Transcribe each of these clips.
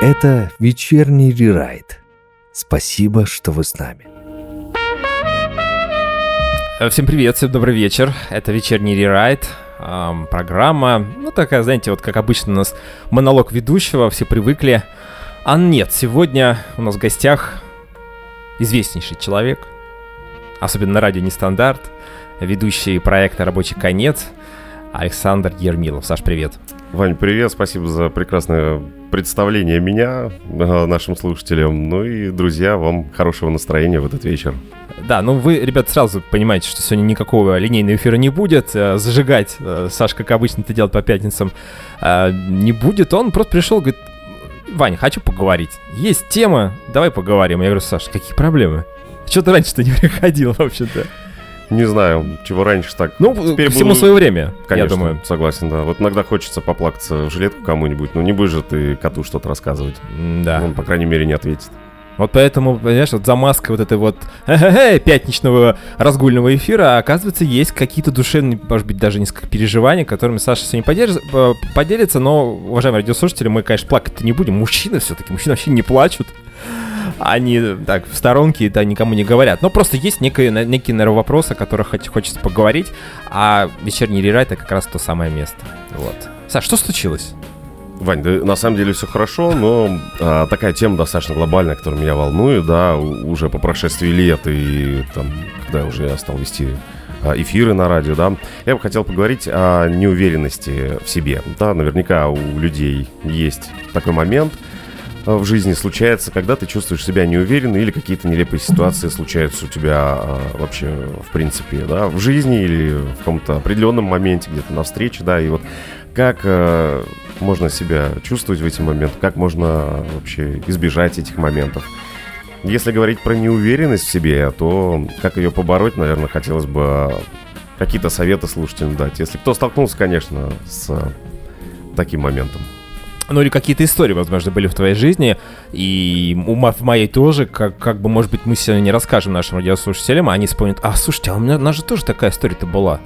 Это вечерний рерайт. Спасибо, что вы с нами. Э, Всем привет, всем добрый вечер. Это вечерний рерайт. эм, программа, ну такая, знаете, вот как обычно у нас монолог ведущего, все привыкли. А нет, сегодня у нас в гостях известнейший человек, особенно на радио Нестандарт, ведущий проекта «Рабочий конец» Александр Ермилов. Саш, привет. Вань, привет, спасибо за прекрасное представление меня, э, нашим слушателям. Ну и, друзья, вам хорошего настроения в этот вечер. Да, ну вы, ребят, сразу понимаете, что сегодня никакого линейного эфира не будет. Э, Зажигать э, Саш, как обычно это делает по пятницам, не будет. Он просто пришел, говорит, Вань, хочу поговорить. Есть тема, давай поговорим. Я говорю, Саш, какие проблемы? Что ты раньше-то не приходил, в общем-то? Не знаю, чего раньше так. Ну, Теперь всему буду- свое время, Конечно, я думаю. согласен, да. Вот иногда хочется поплакаться в жилетку кому-нибудь, но не будешь же ты коту что-то рассказывать. Да. Он, по крайней мере, не ответит. Вот поэтому, понимаешь, вот за маской вот этой вот пятничного разгульного эфира, оказывается, есть какие-то душевные, может быть, даже несколько переживаний, которыми Саша сегодня подерж- э, поделится, но, уважаемые радиослушатели, мы, конечно, плакать-то не будем. Мужчины все-таки, мужчины вообще не плачут. Они так в сторонке да, никому не говорят. Но просто есть некие, некие наверное, вопросы, о которых хоч- хочется поговорить, а вечерний рерайт это как раз то самое место. Вот. Саш, что случилось? Вань, да на самом деле все хорошо, но а, такая тема достаточно глобальная, которая меня волнует, да, уже по прошествии лет и там, когда уже я стал вести а, эфиры на радио, да, я бы хотел поговорить о неуверенности в себе. Да, наверняка у людей есть такой момент в жизни случается, когда ты чувствуешь себя неуверенно или какие-то нелепые ситуации случаются у тебя а, вообще в принципе, да, в жизни или в каком-то определенном моменте где-то на встрече, да, и вот как э, можно себя чувствовать в эти моменты, как можно вообще избежать этих моментов. Если говорить про неуверенность в себе, то как ее побороть, наверное, хотелось бы какие-то советы слушателям дать. Если кто столкнулся, конечно, с э, таким моментом. Ну или какие-то истории, возможно, были в твоей жизни, и у в моей тоже, как, как бы, может быть, мы сегодня не расскажем нашим радиослушателям, а они вспомнят, а, слушайте, а у меня, у нас же тоже такая история-то была.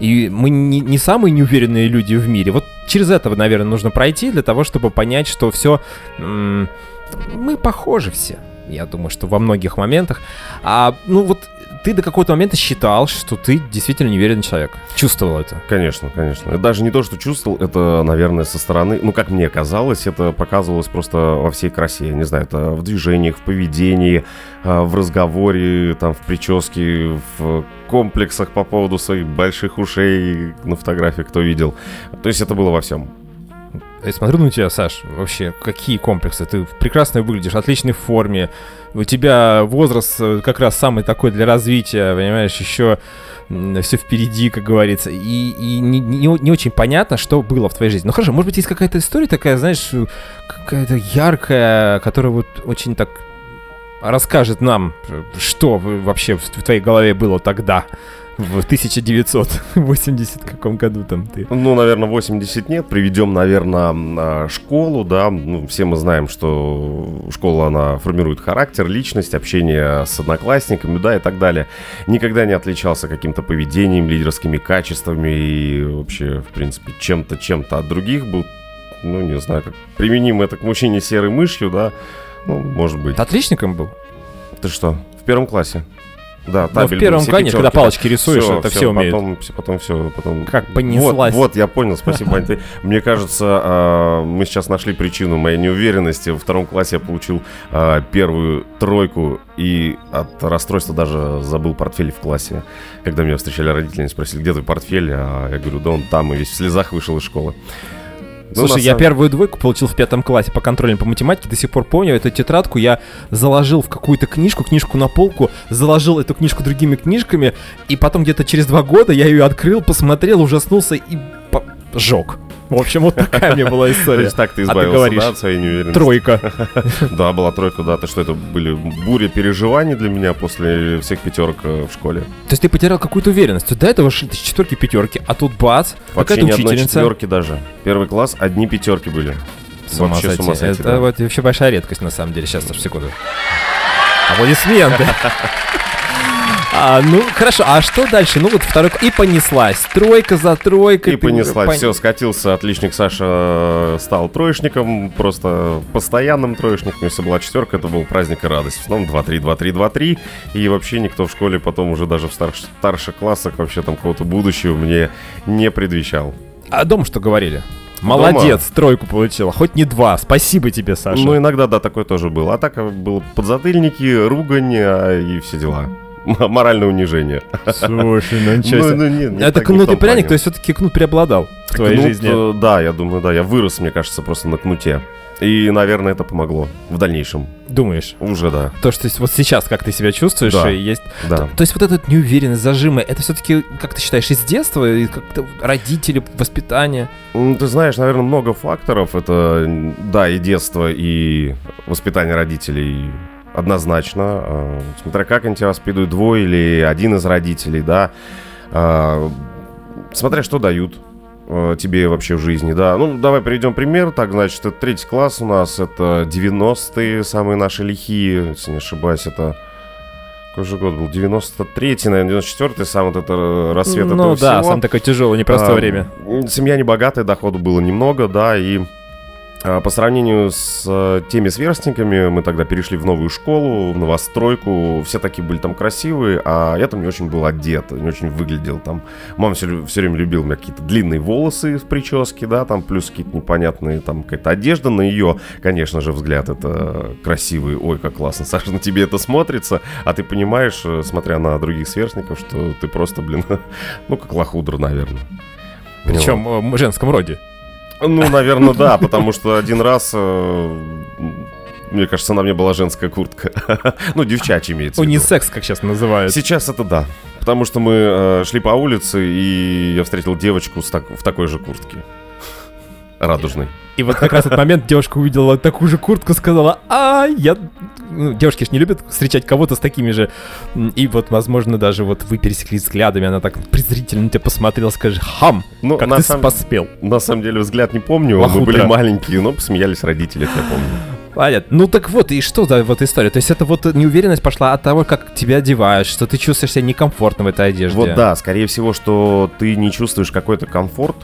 И мы не, не самые неуверенные люди в мире. Вот через это, наверное, нужно пройти для того, чтобы понять, что все... мы похожи все. Я думаю, что во многих моментах. А, ну вот, ты до какого-то момента считал, что ты действительно неуверенный человек. Чувствовал это. Конечно, конечно. Это даже не то, что чувствовал, это, наверное, со стороны, ну, как мне казалось, это показывалось просто во всей красе. Я не знаю, это в движениях, в поведении, а, в разговоре, там, в прическе, в комплексах по поводу своих больших ушей на фотографиях, кто видел. То есть это было во всем. Я смотрю на тебя, Саш, вообще, какие комплексы. Ты прекрасно выглядишь, в отличной форме. У тебя возраст э, как раз самый такой для развития, понимаешь, еще все впереди, как говорится. И, и не, не, не очень понятно, что было в твоей жизни. Ну хорошо, может быть, есть какая-то история такая, знаешь, э, какая-то яркая, которая вот очень так расскажет нам, э, что вообще в твоей голове было тогда, в 1980 каком году там ты. Ну, наверное, 80 нет. Приведем, наверное, а, школу, да. Ну, все мы знаем, что школа, она формирует характер, личность, общение с одноклассниками, да, и так далее. Никогда не отличался каким-то поведением, лидерскими качествами и вообще, в принципе, чем-то, чем-то от других был, ну, не знаю, как применим это к мужчине серой мышью, да. Ну, может быть. Отличником был? Ты что, в первом классе? Да, Ну, в был, первом все классе, когда палочки рисуешь, Всё, это всё, все умеют. Потом, потом все, потом... Как понеслась. Вот, вот, я понял, спасибо, Вань. Ты- Мне кажется, а, мы сейчас нашли причину моей неуверенности. Во втором классе я получил а, первую тройку и от расстройства даже забыл портфель в классе. Когда меня встречали родители, они спросили, где твой портфель? А я говорю, да он там, и весь в слезах вышел из школы. Ну, Слушай, я самом- первую двойку получил в пятом классе по контрольным по математике, до сих пор помню. Эту тетрадку я заложил в какую-то книжку, книжку на полку, заложил эту книжку другими книжками, и потом где-то через два года я ее открыл, посмотрел, ужаснулся и по-. В общем, вот такая меня была То история. есть так ты А ты избавился да, от своей неуверенности? Тройка. Да, была тройка, да. То что это были буря переживаний для меня после всех пятерок э, в школе. То есть ты потерял какую-то уверенность. До этого шли ты четверки, пятерки, а тут бац, какая-то учительница. четверки даже. Первый класс, одни пятерки были. С ума Вообще с ума сойти. Это да. вот вообще большая редкость на самом деле. Сейчас, секунду. Аплодисменты. А, ну, хорошо, а что дальше? Ну, вот второй... И понеслась. Тройка за тройкой. И понеслась. пон- Все, скатился. Отличник Саша э, стал троечником, просто постоянным троечником. Если была четверка, это был праздник и радость. В основном 2-3, 2-3, 2-3. И вообще никто в школе потом уже даже в старш- старших классах вообще там какого-то будущего мне не предвещал. А дома что говорили? Молодец, тройку получила. Хоть не два. Спасибо тебе, Саша. Ну, иногда, да, такое тоже было. А так э, было подзатыльники, ругань а, и все дела. Моральное унижение. Слушай, ну ничего Ну, себе. ну, нет, не Это так- не в кнут и пряник, плане. то есть все-таки кнут преобладал в твоей Кнут, жизни. э, Да, я думаю, да. Я вырос, мне кажется, просто на кнуте. И, наверное, это помогло в дальнейшем. Думаешь? Уже, да. То, что есть вот сейчас, как ты себя чувствуешь, Да. и есть... Да. То есть вот этот неуверенность, зажимы, это все-таки, как ты считаешь, из детства? И как-то родители, воспитание? Ты знаешь, наверное, много факторов. Это, да, и детство, и воспитание родителей однозначно. А, Смотря как они тебя воспитывают, двое или один из родителей, да. А, Смотря что дают э, тебе вообще в жизни, да. Ну, давай приведем пример. Так, значит, это третий класс у нас, это 90-е, самые наши лихие, если не ошибаюсь, это... Какой же год был? 93-й, наверное, 94-й, сам вот это э, рассвет ну этого да, всего. сам такое тяжелое, непростое А, время. Семья небогатая, доходу было немного, да, и по сравнению с э, теми сверстниками, мы тогда перешли в новую школу, в новостройку, все такие были там красивые, а я там не очень был одет, не очень выглядел там. Мама все, время любила у меня какие-то длинные волосы в прическе, да, там плюс какие-то непонятные, там какая-то одежда на ее, конечно же, взгляд это красивый, ой, как классно, Саша, на тебе это смотрится, а ты понимаешь, э, смотря на других сверстников, что ты просто, блин, ну, как лохудра, наверное. Причем э, в женском роде. Ну, наверное, да, потому что один раз, э, мне кажется, на мне была женская куртка. Ну, девчачья имеется. Унисекс, как сейчас называют. Сейчас это да. Потому что мы э, шли по улице, и я встретил девочку с так- в такой же куртке. Радужной. И вот как раз этот момент девушка увидела такую же куртку, сказала, а, я... Ну, девушки же не любят встречать кого-то с такими же. И вот, возможно, даже вот вы пересеклись взглядами, она так презрительно тебя посмотрела, скажет, хам, Ну, как на, ты сам- поспел. на самом деле взгляд не помню, мы Лохудра. были маленькие, но посмеялись родители, я помню. Понятно. Ну так вот, и что за вот история? То есть это вот неуверенность пошла от того, как тебя одеваешь, что ты чувствуешь себя некомфортно в этой одежде. Вот да, скорее всего, что ты не чувствуешь какой-то комфорт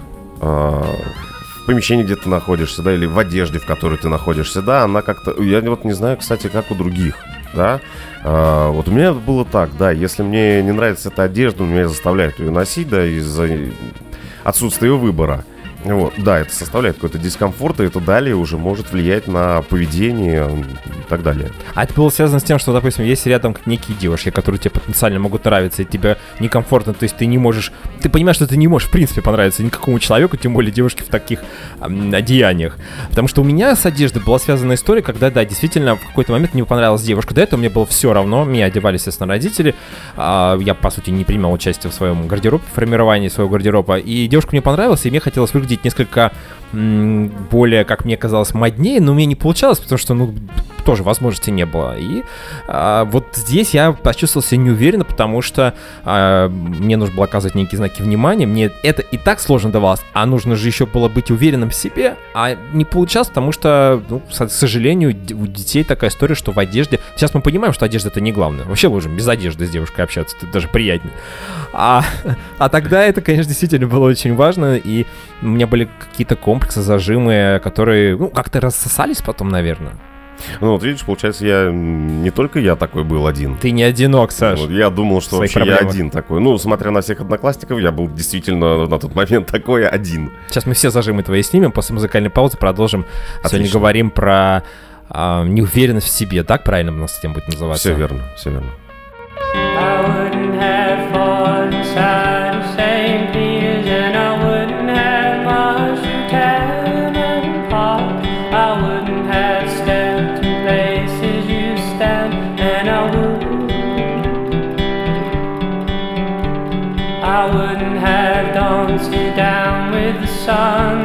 а, в помещении, где ты находишься, да, или в одежде, в которой ты находишься, да, она как-то... Я вот не знаю, кстати, как у других, да. А, вот у меня было так, да, если мне не нравится эта одежда, меня заставляют ее носить, да, из-за отсутствия выбора. Вот, да, это составляет какой-то дискомфорт, и это далее уже может влиять на поведение и так далее. А это было связано с тем, что, допустим, есть рядом некие девушки, которые тебе потенциально могут нравиться, и тебе некомфортно, то есть ты не можешь... Ты понимаешь, что ты не можешь, в принципе, понравиться никакому человеку, тем более девушке в таких одеяниях. Потому что у меня с одеждой была связана история, когда, да, действительно, в какой-то момент мне понравилась девушка. До этого мне было все равно, меня одевали, естественно, родители. А, я, по сути, не принимал участие в своем гардеробе, формировании своего гардероба. И девушка мне понравилась, и мне хотелось выглядеть несколько м, более, как мне казалось, моднее, но у меня не получалось, потому что, ну, тоже возможности не было. И а, вот здесь я почувствовал себя неуверенно, потому что а, мне нужно было оказывать некие знаки внимания. Мне это и так сложно давалось, а нужно же еще было быть уверенным в себе. А не получалось, потому что, ну, к сожалению, у детей такая история, что в одежде... Сейчас мы понимаем, что одежда это не главное. Вообще лучше без одежды с девушкой общаться, это даже приятнее. А, а тогда это, конечно, действительно было очень важно, и у меня были какие-то комплексы, зажимы, которые, ну, как-то рассосались потом, наверное. Ну, вот видишь, получается, я не только я такой был один. Ты не одинок, Саш. Вот, я думал, что вообще я проблемах. один такой. Ну, смотря на всех одноклассников, я был действительно на тот момент такой один. Сейчас мы все зажимы твои снимем, после музыкальной паузы продолжим. Сегодня Отлично. говорим про а, неуверенность в себе, так правильно у нас тема будет называться? Все верно, все верно. Sun,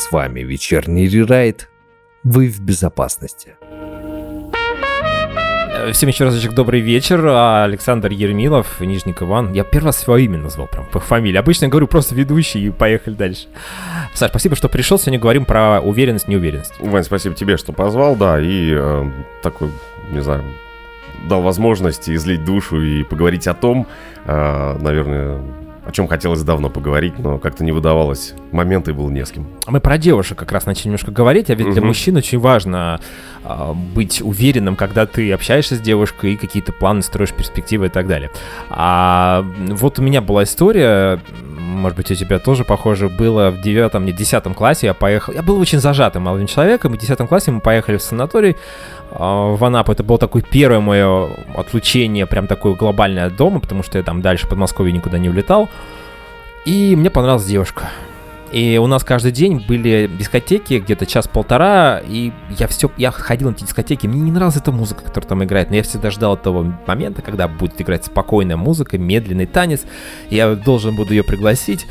с вами вечерний рерайт, вы в безопасности. Э, Всем еще разочек добрый вечер. А, Александр Ермилов, Нижник Иван. Я первый раз свое имя назвал, прям по фамилии. Обычно я говорю просто ведущий и поехали дальше. Саш, спасибо, что пришел. Сегодня говорим про уверенность, неуверенность. Вань, спасибо тебе, что позвал, да, и э, такой, не знаю, дал возможность излить душу и поговорить о том, э, наверное, о чем хотелось давно поговорить, но как-то не выдавалось. Момента и был не с кем. А Мы про девушек как раз начали немножко говорить, а ведь для Мгм. мужчин очень важно а, быть уверенным, когда ты общаешься с девушкой и какие-то планы строишь, перспективы и так далее. А вот у меня была история, может быть, у тебя тоже похоже, было в девятом, не десятом классе я поехал, я был очень зажатым молодым человеком, и в десятом классе мы поехали в санаторий а, в Анапу. Это было такое первое мое отлучение, прям такое глобальное от дома, потому что я там дальше в Подмосковье никуда не улетал. И мне понравилась девушка. И у нас каждый день были дискотеки, где-то час-полтора, и я все, я ходил на эти дискотеки, мне не нравилась эта музыка, которая там играет, но я всегда ждал того момента, когда будет играть спокойная музыка, медленный танец, я должен буду ее пригласить.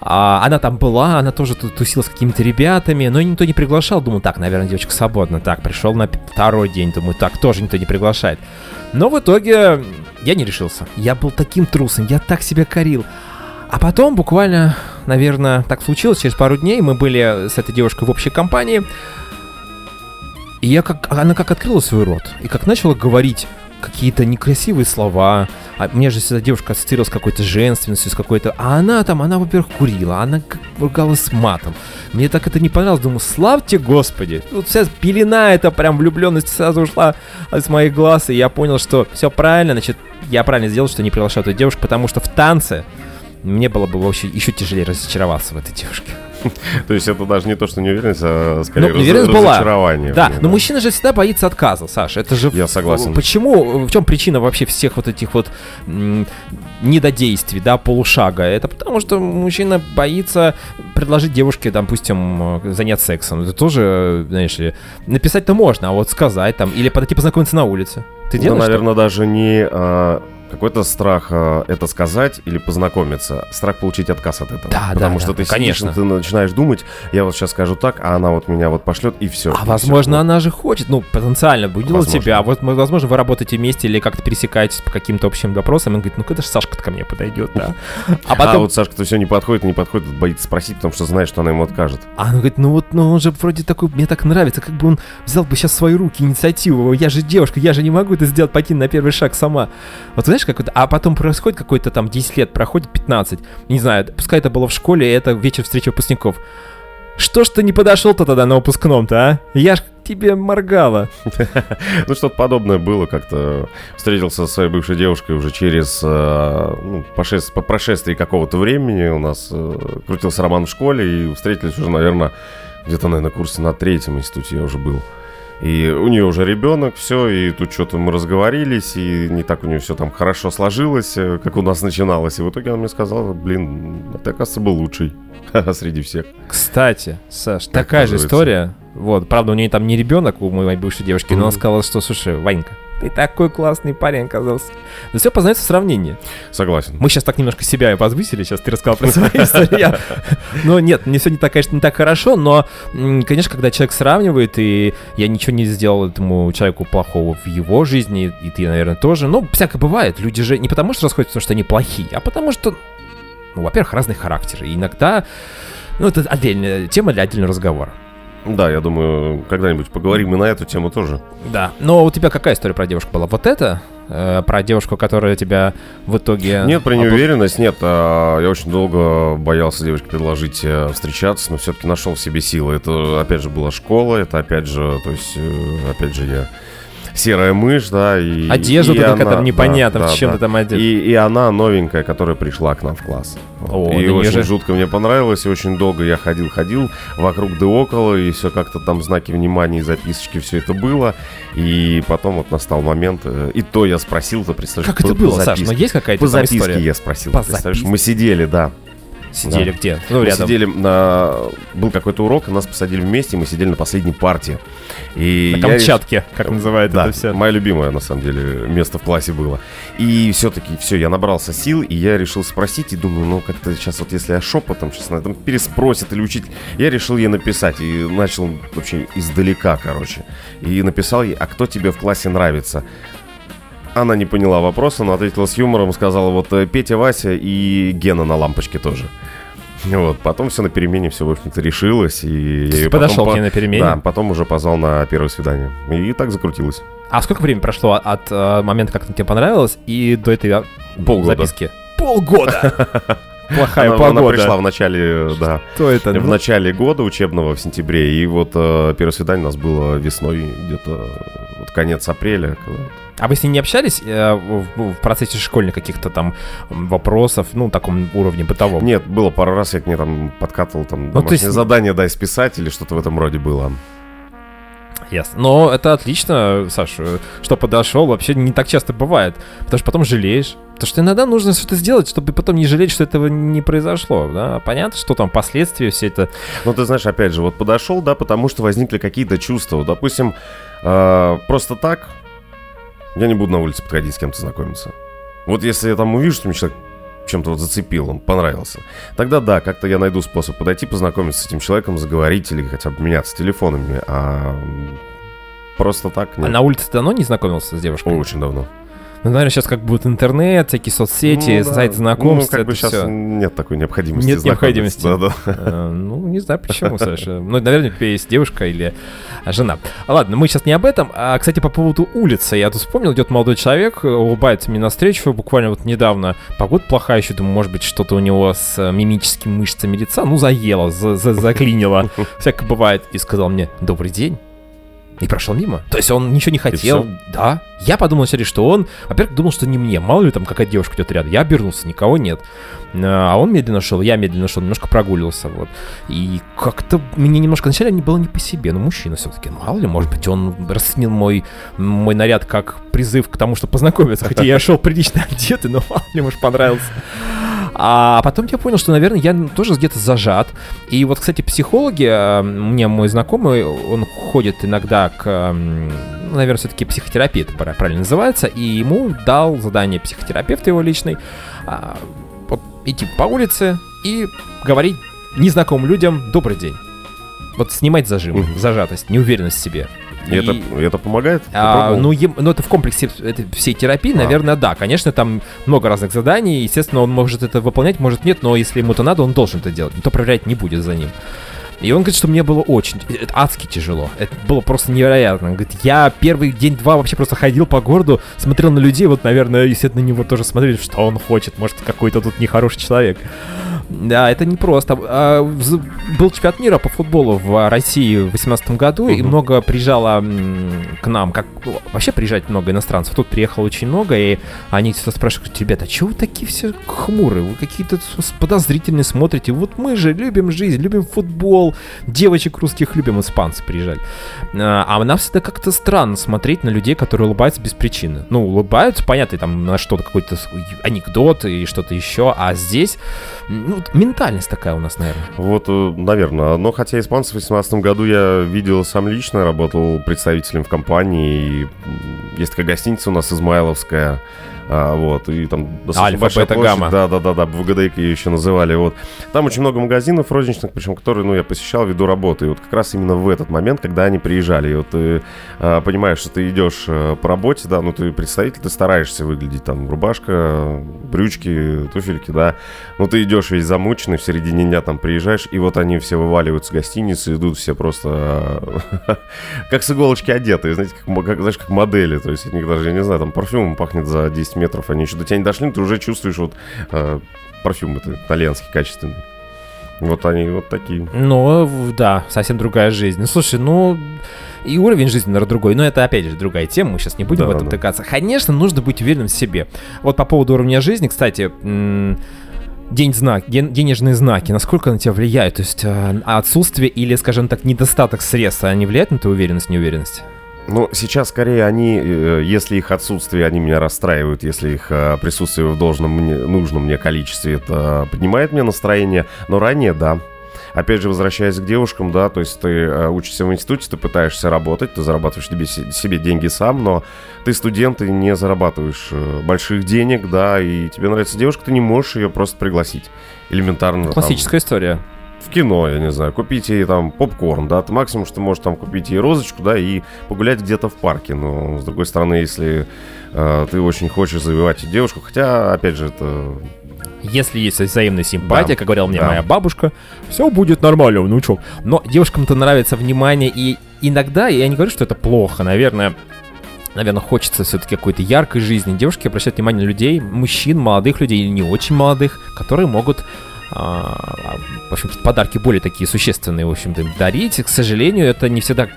А, она там была, она тоже тут тусила с какими-то ребятами, но никто не приглашал. Думаю, так, наверное, девочка свободна. Так, пришел на второй день, думаю, так, тоже никто не приглашает. Но в итоге я не решился. Я был таким трусом, я так себя корил. А потом, буквально, наверное, так случилось, через пару дней мы были с этой девушкой в общей компании. И я как, она как открыла свой рот, и как начала говорить какие-то некрасивые слова. А мне же эта девушка ассоциировалась с какой-то женственностью, с какой-то... А она там, она, во-первых, курила, она как ругалась матом. Мне так это не понравилось. Думаю, славьте Господи. Тут вся пелена эта прям влюбленность сразу ушла из моих глаз, и я понял, что все правильно, значит, я правильно сделал, что не приглашал эту девушку, потому что в танце мне было бы вообще еще тяжелее разочароваться в этой девушке. То есть это даже не то, что неуверенность, а скорее Ну, неуверенность была. разочарование. Да, в ней, но мужчина же всегда боится отказа, Саша. Это же... Я согласен. Почему, в чем причина вообще всех вот этих вот м, недодействий, да, полушага? Это потому, что мужчина боится предложить девушке, допустим, э, заняться сексом. Это тоже, знаешь ли, написать-то можно, а вот сказать там, или подойти познакомиться на улице. Ты Ну, делаешь что? наверное, даже не а, какой-то страх а, это сказать или познакомиться, страх получить отказ от этого. Да, Потому да, что да, ты сидишь, конечно. и ты начинаешь думать, я вот сейчас скажу так, а она вот меня вот пошлет и все. А возможно, она же хочет, ну, потенциально увидела Возможно. тебя. Вот, м, возможно, вы работаете вместе или как-то пересекаетесь по каким-то общим вопросам. И он говорит, ну когда же Сашка-то ко мне подойдет, да? А А потом, вот Сашка-то все не подходит, не подходит, боится спросить, потому что знает, что она ему откажет. а он говорит, ну вот, ну он же вроде такой, мне так нравится, как бы он взял бы сейчас в свои руки инициативу. Я же девушка, я же не могу это сделать, пойти на первый шаг сама. Вот знаешь, как вот, а потом происходит какой-то там 10 лет, проходит 15, не знаю, пускай это было в школе, это вечер встречи выпускников. Что ж ты не подошел-то тогда на выпускном-то, а? Я ж тебе моргала. Ну, что-то подобное было, как-то встретился со своей бывшей девушкой уже через, э, ну, по прошествии какого-то времени. У нас э, крутился роман в школе, и встретились уже, наверное, где-то, наверное, курсе на третьем институте я уже был. И у нее уже ребенок, все, и тут что-то мы разговорились, и не так у нее все там хорошо сложилось, э, как у нас начиналось. И в итоге она мне сказала, блин, а ты, оказывается, был лучший среди всех. Кстати, Саш, такая же история. Вот, правда, у нее там не ребенок у моей бывшей девушки, но она сказала, что, слушай, Ванька, ты такой классный парень оказался. Но все познается в сравнении. Согласен. Мы сейчас так немножко себя и возвысили, сейчас ты рассказал про свою историю. я- Но нет, мне все не так, конечно, не так хорошо, но, конечно, когда человек сравнивает, и я ничего не сделал этому человеку плохого в его жизни, и ты, наверное, тоже. Ну, всякое бывает. Люди же не потому, что расходятся, потому что они плохие, а потому что, ну, во-первых, разный характер. И иногда, ну, это отдельная тема для отдельного разговора. Да, я думаю, когда-нибудь поговорим и на эту тему тоже. Да. Но у тебя какая история про девушку была? Вот это? Э, про девушку, которая тебя в итоге... Нет, про неуверенность нет. а, Я очень долго боялся девочке предложить э, встречаться, но все-таки нашел в себе силы. Это, опять же, была школа, это, опять же, то есть, э, опять же, я серая мышь, да, и... Одежда и она- там непонятно, да, в чем да, ты там одет. И, и она новенькая, которая пришла к нам в класс. О, и да очень неже- жутко мне понравилось, и очень долго я ходил-ходил вокруг да около, и все как-то там знаки внимания и записочки, все это было. И потом вот настал момент, э, и то я спросил, то представляешь, Как это было, Саш? записке. Ну есть какая-то По записке история? я спросил, По представляешь, записке? мы сидели, да. Сидели Да. где? Ну, Мы рядом. сидели на... Был какой-то урок, нас посадили вместе, мы сидели на последней партии. И На я Камчатке, как называют Да, это все. мое любимое, на самом деле, место в классе было. И все-таки, все, я набрался сил, и я решил спросить, и думаю, ну, как-то сейчас вот если я шепотом, сейчас она там переспросит или учитель, я решил ей написать, и начал вообще издалека, короче. И написал ей, а кто тебе в классе нравится? Она не поняла вопроса, но ответила с юмором, сказала, вот э, Петя, Вася и Гена на лампочке тоже. Вот, потом все на перемене, все, в общем-то, решилось, и я её Подошел потом к ней на перемене. Да, потом уже позвал на первое свидание. И так закрутилось. А сколько времени прошло от э, момента, как она тебе понравилась, и до этой Полгода. записки? Полгода! Плохая она, она погода. пришла в начале, да, Что это? в Ну, начале года учебного, в сентябре. И вот э, первое свидание у нас было весной, где-то вот конец апреля. когда- А вы с ней не общались э, в, в процессе школьных каких-то там вопросов, ну, таком уровне бытовом? Нет, было пару раз, я к ней там подкатывал, там, Ну, есть- задание дай списать или что-то в этом роде было. Ясно. Но это отлично, Саша, что подошел. Вообще не так часто бывает. Потому что потом жалеешь. Потому что иногда нужно что-то сделать, чтобы потом не жалеть, что этого не произошло. Да? Понятно, что там последствия, все это... Ну, ты знаешь, опять же, вот подошел, да, потому что возникли какие-то чувства. Допустим, э, просто так я не буду на улице подходить с кем-то знакомиться. Вот если я там увижу, что мне человек чем-то вот зацепил, он понравился, тогда да, как-то я найду способ подойти, познакомиться с этим человеком, заговорить или хотя бы меняться телефонами, а просто так А нет. на улице давно не знакомился с девушкой? Очень давно. Ну, наверное, сейчас как будет интернет, всякие соцсети, Ну, да. сайт знакомств. Ну, как бы сейчас всё. нет такой необходимости Нет необходимости. Да, да. Э, Ну, не знаю почему, Саша. Ну, наверное, у тебя есть девушка или жена. Ладно, мы сейчас не об этом. А, кстати, по поводу улицы. Я тут вспомнил, идет молодой человек, улыбается мне навстречу. Буквально вот недавно погода плохая еще. Думаю, может быть, что-то у него с э, мимическими мышцами лица. Ну, заело, за- за- заклинило. Всякое бывает. И сказал мне, добрый день. И прошел мимо. То есть он ничего не хотел. Да. Я подумал сначала, что он, во-первых, думал, что не мне. Мало ли там какая девушка идет рядом. Я обернулся, никого нет. А он медленно шел, я медленно шел, немножко прогуливался, вот. И как-то мне немножко вначале не было не по себе, но мужчина все-таки, ну, мало ли, может быть, он расценил мой, мой наряд как призыв к тому, чтобы познакомиться, хотя я шел прилично одетый, но мало ли, может, понравился. А потом я понял, что, наверное, я тоже где-то зажат. И вот, кстати, психологи, э, мне мой знакомый, он ходит иногда к, м, ну, наверное, все-таки психотерапия, это правильно называется, и ему дал задание психотерапевт его личный, а, вот идти по улице и говорить незнакомым людям «добрый день». Вот снимать зажим, зажатость, неуверенность в себе. И это, это помогает? А, ну, ем- ну, это в комплексе этой всей терапии, А. наверное, да. Конечно, там много разных заданий. Естественно, он может это выполнять, может нет, но если ему это надо, он должен это делать. Никто проверять не будет за ним. И он говорит, что мне было очень, это адски тяжело. Это было просто невероятно. Он говорит, я первый день-два вообще просто ходил по городу, смотрел на людей, вот, наверное, естественно, на него тоже смотрели, что он хочет, может, какой-то тут нехороший человек. Да, это непросто. А, вз- Был чемпионат мира по футболу в России в 2018 году, и Мгм. много приезжало к нам, как ну, вообще приезжает много иностранцев. Тут приехало очень много, и они всегда спрашивают, ребята, а чего вы такие все хмурые? Вы какие-то подозрительные смотрите. Вот мы же любим жизнь, любим футбол, девочек русских любим, испанцы приезжали. А а нам всегда как-то странно смотреть на людей, которые улыбаются без причины. Ну, улыбаются, понятно, там на что-то какой-то анекдот и что-то еще, а здесь, ну, вот ментальность такая у нас, наверное. Вот, наверное. Но хотя испанцев в 2018 году я видел сам лично, работал представителем в компании. Есть такая гостиница у нас Измайловская. А, вот, и там достаточно Альфа, большая бета, площадь. гамма. Да, да, да, да, в ГДК ее еще называли. Вот. Там очень много магазинов розничных, причем которые, ну, я посещал ввиду работы. И вот как раз именно в этот момент, когда они приезжали. И вот ты а, понимаешь, что ты идешь а, по работе, да, ну, ты представитель, ты стараешься выглядеть там рубашка, брючки, туфельки, да. Ну, ты идешь весь замученный, в середине дня там приезжаешь, и вот они все вываливаются с гостиницы, идут все просто э, как с иголочки одетые, знаете, как, как, знаешь, как модели. То есть от них даже, я не знаю, там парфюмом пахнет за 10 метров, они еще до тебя не дошли, но ты уже чувствуешь вот э, парфюм это итальянский, качественный. Вот они вот такие. Ну, да, совсем другая жизнь. Ну, слушай, ну, и уровень жизни, наверное, другой. Но это, опять же, другая тема, мы сейчас не будем Да, в этом да. тыкаться. Конечно, нужно быть уверенным в себе. Вот по поводу уровня жизни, кстати, день знак, ден- денежные знаки, насколько на тебя влияют? То есть э, отсутствие или, скажем так, недостаток средств, они влияют на твою уверенность, неуверенность? Ну, сейчас скорее они, э, если их отсутствие, они меня расстраивают, если их э, присутствие в должном мне, нужном мне количестве, это поднимает мне настроение. Но ранее, да. Опять же, возвращаясь к девушкам, да, то есть ты э, учишься в институте, ты пытаешься работать, ты зарабатываешь себе, себе деньги сам, но ты студент, и не зарабатываешь больших денег, да, и тебе нравится девушка, ты не можешь ее просто пригласить. Элементарно. там, Классическая история. В кино, я не знаю, купить ей там попкорн, да, ты максимум, что можешь там купить ей розочку, да, и погулять где-то в парке, но, с другой стороны, если э, ты очень хочешь завоевать девушку, хотя, опять же, это... Если есть взаимная симпатия, Да. как говорила мне Да. моя бабушка, все будет нормально, внучок. Но девушкам-то нравится внимание, и иногда, я не говорю, что это плохо, наверное, наверное, хочется все-таки какой-то яркой жизни. Девушки обращают внимание на людей, мужчин, молодых людей или не очень молодых, которые могут а, в общем подарки более такие существенные, в общем-то, дарить. К сожалению, это не всегда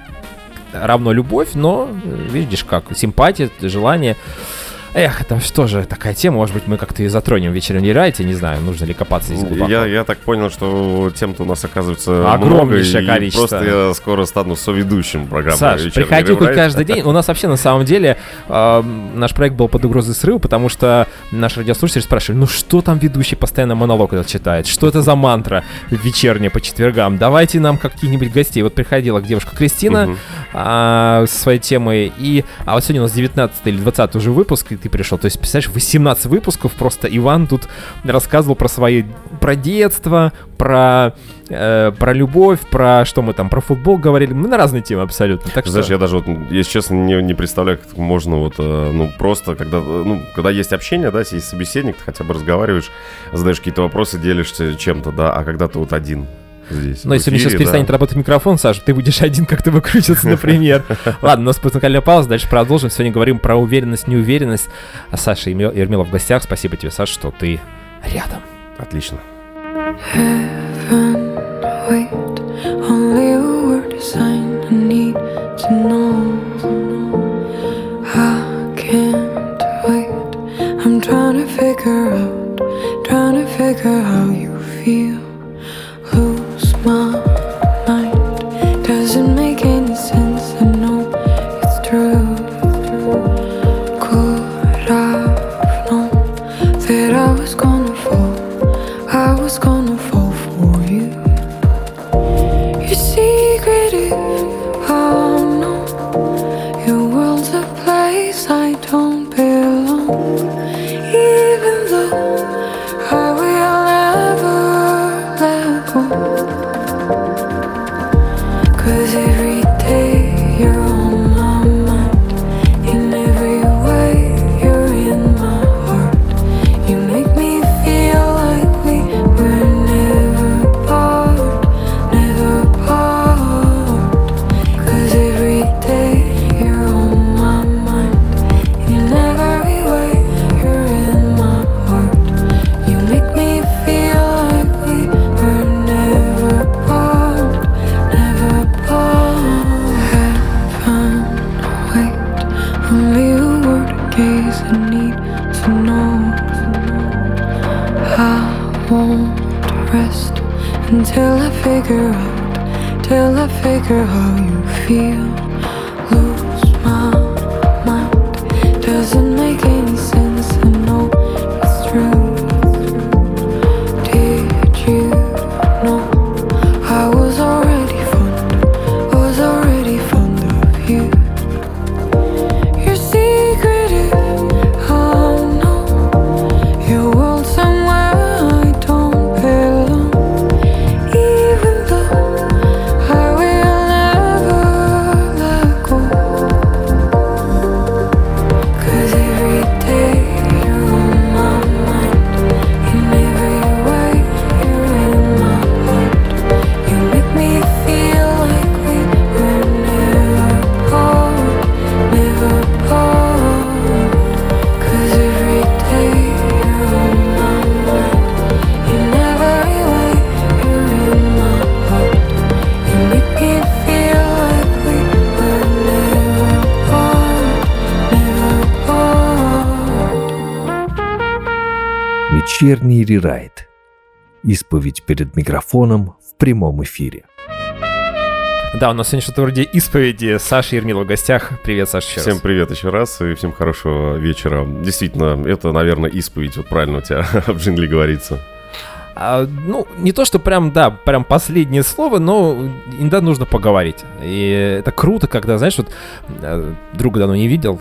равно любовь, но э, видишь как, симпатия, желание. Эх, это что же такая тема, может быть, мы как-то и затронем в вечернем райте, не знаю, нужно ли копаться здесь глубоко. Я, я так понял, что тем-то у нас оказывается Огромнейшее много, количество. просто я скоро стану соведущим программы. Саш, «Вечерний приходи хоть Райт». каждый день. У нас вообще на самом деле э, наш проект был под угрозой срыва, потому что наши радиослушатели спрашивали, ну что там ведущий постоянно монолог этот читает? Что это за мантра вечерняя по четвергам? Давайте нам каких-нибудь гостей. Вот приходила девушка Кристина Мгм. а, со своей темой, и... А вот сегодня у нас 19 или 20 уже выпуск, ты пришел. То есть, представляешь, 18 выпусков просто Иван тут рассказывал про свои... про детство, про... э, про любовь, про что мы там, про футбол говорили. Мы на разные темы абсолютно. Так что... Знаешь, я даже вот, если честно, не, не представляю, как можно вот, э, ну, просто, когда, ну, когда есть общение, да, есть собеседник, ты хотя бы разговариваешь, задаешь какие-то вопросы, делишься чем-то, да, а когда ты вот один здесь. Но если мне сейчас эфире, перестанет да. работать микрофон, Саша, ты будешь один как-то выкрутиться, например. Ладно, у нас музыкальная пауза, дальше продолжим. Сегодня говорим про уверенность, неуверенность. А Саша Ермил- Ермилов в гостях. Спасибо тебе, Саша, что ты рядом. Отлично. Wait, only a word is sign I need to know. I can't wait. I'm trying to figure out, trying to figure how you feel. Figure out, till I figure how you feel. Вечерний рерайт. Исповедь перед микрофоном в прямом эфире. Да, у нас сегодня что-то вроде исповеди. Саша Ермилов в гостях. Привет, Саша, еще Всем раз. привет еще раз и всем хорошего вечера. Действительно, это, наверное, исповедь. Вот правильно у тебя в джингле говорится. А, ну, не то, что прям, да, прям последнее слово, но иногда нужно поговорить. И это круто, когда, знаешь, вот э, друга давно не видел,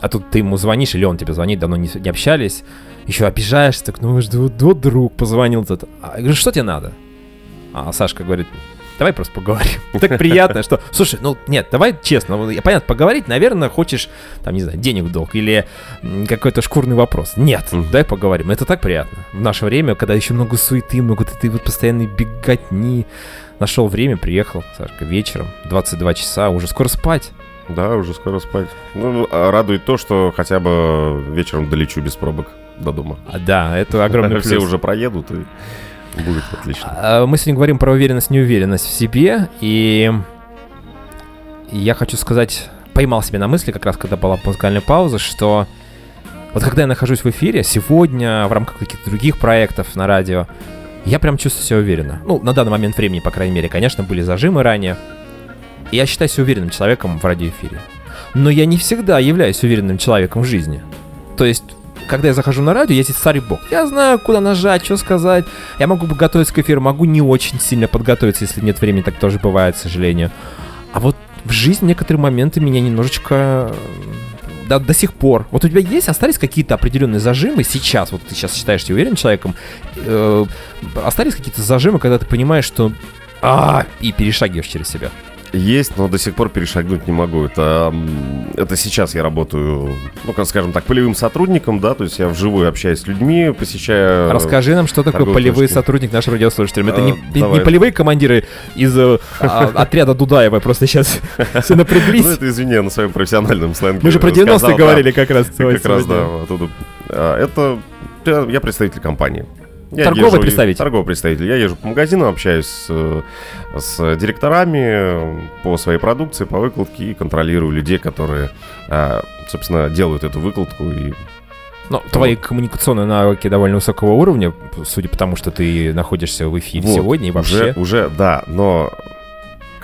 а тут ты ему звонишь, или он тебе звонит, давно не, не общались, еще обижаешься, так, ну, вот, вот друг позвонил. тут. А я говорю, что тебе надо? А Сашка говорит, давай просто поговорим. Так приятно, что, слушай, ну, нет, давай честно, понятно, поговорить, наверное, хочешь, там, не знаю, денег в долг или какой-то шкурный вопрос. Нет, давай поговорим, это так приятно. В наше время, когда еще много суеты, много этой вот постоянной беготни, нашел время, приехал, Сашка, вечером, 22 часа, уже скоро спать. Да, уже скоро спать. Ну, а радует то, что хотя бы вечером долечу без пробок до дома. А, да, это огромный Все плюс. уже проедут и будет отлично. А, Мы сегодня говорим про уверенность, неуверенность в себе, и я хочу сказать, поймал себя на мысли, как раз когда была музыкальная пауза, что вот когда я нахожусь в эфире, сегодня, в рамках каких-то других проектов на радио, я прям чувствую себя уверенно. Ну, на данный момент времени, по крайней мере, конечно, были зажимы ранее. И я считаю себя уверенным человеком в радиоэфире. Но я не всегда являюсь уверенным человеком в жизни. То есть, когда я захожу на радио, я здесь царь бог. Я знаю, куда нажать, что сказать. Я могу готовиться к эфиру, могу не очень сильно подготовиться, если нет времени, так тоже бывает, к сожалению. А вот в жизни некоторые моменты меня немножечко до, до сих пор. Вот у тебя есть, остались какие-то определенные зажимы сейчас, вот ты сейчас считаешь себя уверенным человеком, э, остались какие-то зажимы, когда ты понимаешь, что а, и перешагиваешь через себя. Есть, но до сих пор перешагнуть не могу. Это, это сейчас я работаю, ну, как скажем так, полевым сотрудником, да, то есть я вживую общаюсь с людьми, посещаю... Расскажи нам, что такое полевой точки. сотрудник нашим радиослушателям. Это А, не, не полевые командиры из э, а, отряда Дудаева, просто сейчас все напряглись. Ну, это, извини, на своем профессиональном сленге Мы же про сказал, 90-е да. говорили как раз. Как раз, да, оттуда. А, Это я я представитель компании. Я Торговый езжу- представитель. Торговый представитель. Я езжу по магазинам, общаюсь с, с директорами по своей продукции, по выкладке и контролирую людей, которые, а, собственно, делают эту выкладку. И Но твои коммуникационные навыки довольно высокого уровня, судя по тому, что ты находишься в эфире Вот, сегодня и вообще. Уже, уже, да, но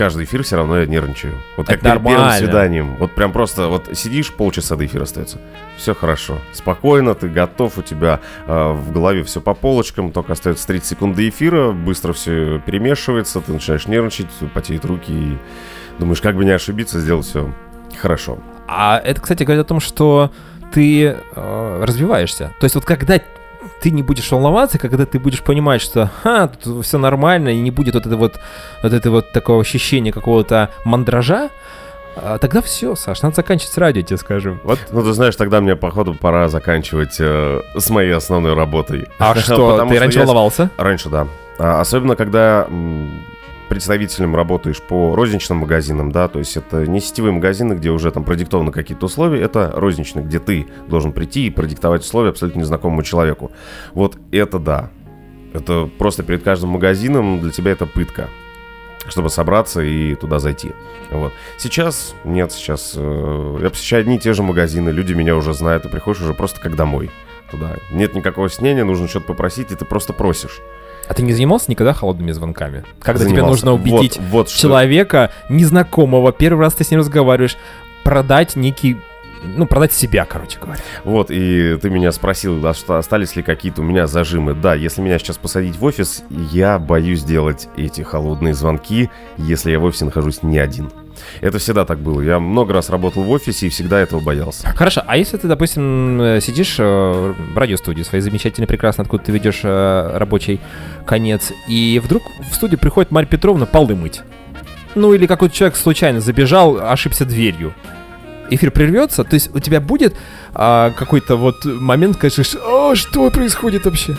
каждый эфир все равно я нервничаю. Вот как Это перед первым нормально. свиданием. Вот прям просто вот сидишь, полчаса до эфира остается. Все хорошо. Спокойно, ты готов, у тебя э, в голове все по полочкам, только остается 30 секунд до эфира, быстро все перемешивается, ты начинаешь нервничать, потеют руки и думаешь, как бы не ошибиться, сделать все хорошо. А это, кстати, говорит о том, что ты э, развиваешься. То есть вот когда ты не будешь волноваться, когда ты будешь понимать, что ха, тут все нормально, и не будет вот это вот, вот это вот такого ощущения какого-то мандража, а, тогда все, Саш, надо заканчивать радио, тебе скажу. Вот. Ну, ты знаешь, тогда мне, походу, пора заканчивать э, с моей основной работой. А что, ты что раньше я- волновался? Раньше, да. А, особенно, когда м, представителем работаешь по розничным магазинам, да, то есть это не сетевые магазины, где уже там продиктованы какие-то условия, это розничные, где ты должен прийти и продиктовать условия абсолютно незнакомому человеку. Вот это да. Это просто перед каждым магазином для тебя это пытка чтобы собраться и туда зайти. Вот. Сейчас нет, сейчас э, я посещаю одни и те же магазины, люди меня уже знают, и приходишь уже просто как домой туда. Нет никакого снения, нужно что-то попросить, и ты просто просишь. А ты не занимался никогда холодными звонками? Когда тебе Занимался. нужно убедить Вот, вот что. человека, незнакомого, первый раз ты с ним разговариваешь, продать некий, ну, продать себя, короче говоря. Вот, и ты меня спросил, да, что остались ли какие-то у меня зажимы. Да, если меня сейчас посадить в офис, я боюсь делать эти холодные звонки, если я в офисе нахожусь не один. Это всегда так было. Я много раз работал в офисе и всегда этого боялся. Хорошо, а если ты, допустим, э, сидишь э, в радиостудии своей замечательной, прекрасно, откуда ты ведешь э, рабочий конец, и вдруг в студию приходит Марья Петровна полы мыть. Ну или какой-то человек случайно забежал, ошибся дверью. Эфир прервется, то есть у тебя будет а, какой-то вот момент, скажешь, «А, что происходит вообще?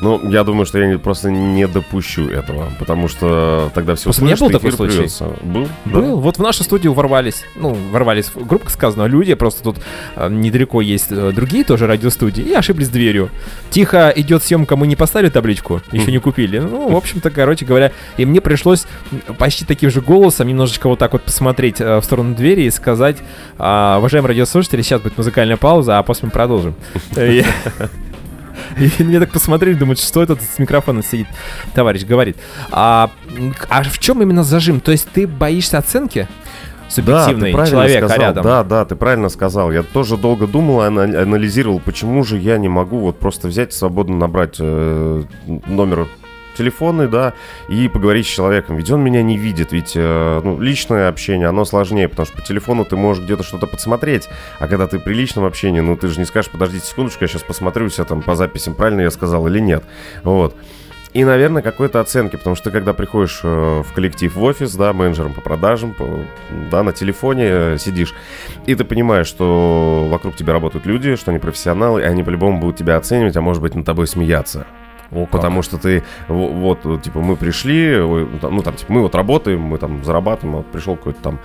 Ну, я думаю, что я просто не допущу этого, потому что тогда все Просто не был такой случай? Был? Был. Вот в нашу студию ворвались, ну, ворвались, грубо сказано, люди, просто тут э, недалеко есть э, другие тоже радиостудии, и ошиблись дверью. Тихо идет съемка, мы не поставили табличку, еще не купили. Ну, в общем-то, короче говоря, и мне пришлось почти таким же голосом немножечко вот так вот посмотреть э, в сторону двери и сказать, а, уважаемые радиослушатели, сейчас будет музыкальная пауза, а после мы продолжим. И мне так посмотрели, думают, что этот с микрофоном сидит, товарищ говорит. А, а в чем именно зажим? То есть ты боишься оценки? Субъективной правильно человека сказал. рядом. Да, да, ты правильно сказал. Я тоже долго думал, ана- анализировал, почему же я не могу вот просто взять и свободно набрать э, номер телефонный, да, и поговорить с человеком. Ведь он меня не видит, ведь э, ну, личное общение, оно сложнее, потому что по телефону ты можешь где-то что-то подсмотреть, а когда ты при личном общении, ну, ты же не скажешь, подождите секундочку, я сейчас посмотрю все там по записям, правильно я сказал или нет. Вот. И, наверное, какой-то оценки, потому что ты, когда приходишь э, в коллектив в офис, да, менеджером по продажам, по- да, на телефоне э, сидишь, и ты понимаешь, что вокруг тебя работают люди, что они профессионалы, и они по-любому будут тебя оценивать, а может быть, над тобой смеяться. О, как. Потому что ты, во- вот, вот, типа, мы пришли, ну, там, ну, там, типа, мы вот работаем, мы там зарабатываем, а вот пришел какой-то там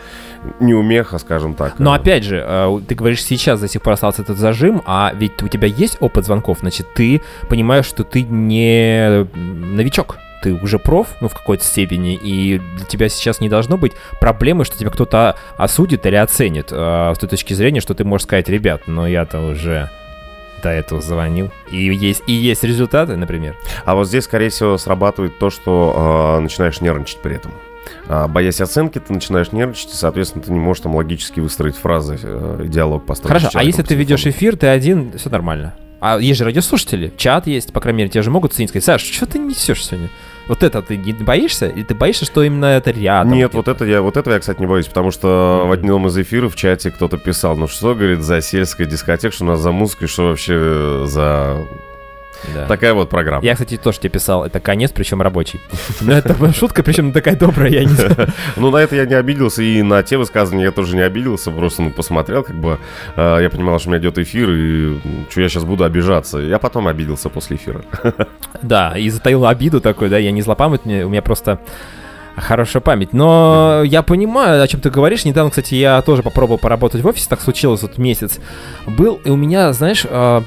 неумеха, скажем так. Но опять же, э, ты говоришь, сейчас до сих пор остался этот зажим, а ведь у тебя есть опыт звонков, значит, ты понимаешь, что ты не новичок. Ты уже проф, ну, в какой-то степени, и для тебя сейчас не должно быть проблемы, что тебя кто-то осудит или оценит э, с той точки зрения, что ты можешь сказать, ребят, но я-то уже до этого звонил. И есть, и есть результаты, например. А вот здесь, скорее всего, срабатывает то, что э, начинаешь нервничать при этом. А, боясь оценки, ты начинаешь нервничать, и, соответственно, ты не можешь там логически выстроить фразы, э, диалог построить. Хорошо, а если ты ведешь эфир, ты один, все нормально. А есть же радиослушатели, чат есть, по крайней мере, тебе же могут ценить, сказать, Саш, что ты несешь сегодня? Вот это ты не боишься? Или ты боишься, что именно это рядом? Нет, вот это я, вот этого я, кстати, не боюсь, потому что в одном из эфиров в чате кто-то писал, ну что, говорит, за сельская дискотека, что у нас за музыкой, что вообще э, за Да. такая вот программа. Я, кстати, тоже тебе писал, это конец, причем рабочий. Но это шутка, причем такая добрая, я не знаю. Ну, на это я не обиделся, и на те высказывания я тоже не обиделся, просто, ну, посмотрел, как бы, э, я понимал, что у меня идет эфир, и что я сейчас буду обижаться. Я потом обиделся после эфира. Да, и затаил обиду такой, да, я не злопамятный, у меня просто хорошая память. Но я понимаю, о чем ты говоришь. Недавно, кстати, я тоже попробовал поработать в офисе, так случилось, вот месяц был, и у меня, знаешь, а,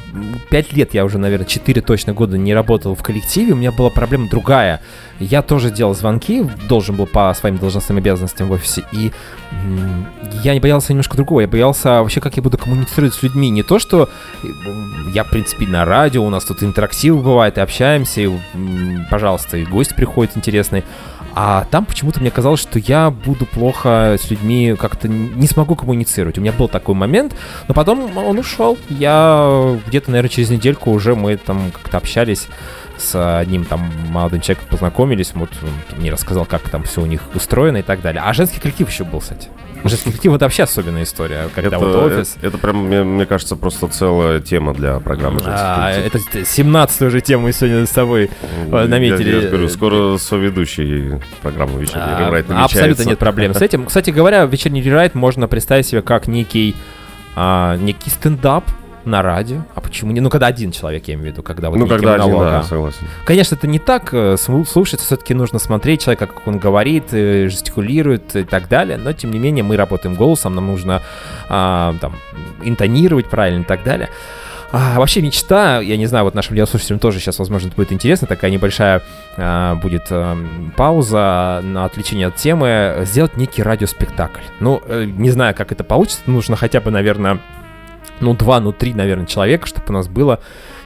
пять лет я уже, наверное, 4 точно года не работал в коллективе, у меня была проблема другая. Я тоже делал звонки, должен был по своим должностным обязанностям в офисе, и я не боялся немножко другого, я боялся вообще, как я буду коммуницировать с людьми. Не то, что я, в принципе, на радио, у нас тут интерактив бывает, и общаемся, и, пожалуйста, и гость приходит интересный. А там почему-то мне казалось, что я буду плохо с людьми как-то не смогу коммуницировать. У меня был такой момент, но потом он ушел. Я где-то, наверное, через недельку уже мы там как-то общались с одним там молодым человеком, познакомились. Вот он мне рассказал, как там все у них устроено и так далее. А женский коллектив еще был, кстати. Женский коллектив это вообще особенная история, когда это, вот офис. Это, это прям, мне, мне кажется, просто целая тема для программы «Женский А, коллектив». это 17 уже тему мы сегодня с тобой Я- наметили. Я, же говорю, скоро соведущий программы «Вечерний А, рерайт» Абсолютно нет проблем с этим. Кстати говоря, вечерний рерайт можно представить себе как некий, а, некий стендап на радио. А почему не? Ну, когда один человек, я имею в виду, когда вот Ну, когда один, да, а. согласен. Конечно, это не так. э, Слушать все-таки нужно смотреть человека, как он говорит, э, жестикулирует и так далее. Но, тем не менее, мы работаем голосом, нам нужно а, там, интонировать правильно и так далее. А, вообще мечта, я не знаю, вот нашим радиослушателям тоже сейчас, возможно, это будет интересно, такая небольшая а, будет ам, пауза на отвлечение от темы, сделать некий радиоспектакль. Ну, не знаю, как это получится, нужно хотя бы, наверное, ну, два, ну, три, наверное, человека, чтобы у нас было.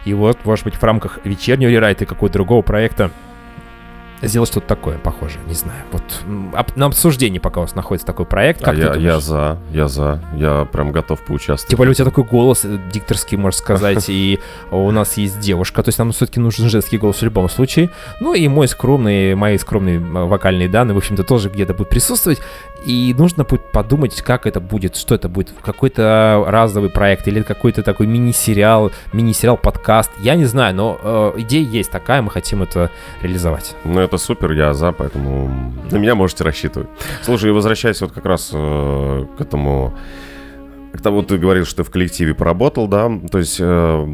И вот, может быть, в рамках вечернего рерайта и какого-то другого проекта сделать что-то такое похожее, не знаю. Вот об- на обсуждении пока у вас находится такой проект. А Как ты я, я за, я за. Я прям готов поучаствовать. Тем более у тебя такой голос э, дикторский, можно сказать, и у нас есть девушка, то есть нам все-таки нужен женский голос в любом случае. Ну и мой скромный, мои скромные вокальные данные, в общем-то, тоже где-то будут присутствовать. И нужно будет подумать, как это будет, что это будет, какой-то разовый проект или какой-то такой мини-сериал, мини-сериал, подкаст. Я не знаю, но э, идея есть такая, мы хотим это реализовать. Ну, это супер, я за, поэтому на меня можете рассчитывать. Слушай, и возвращаясь вот как раз э, к этому... К тому, ты говорил, что ты в коллективе поработал, да? То есть э,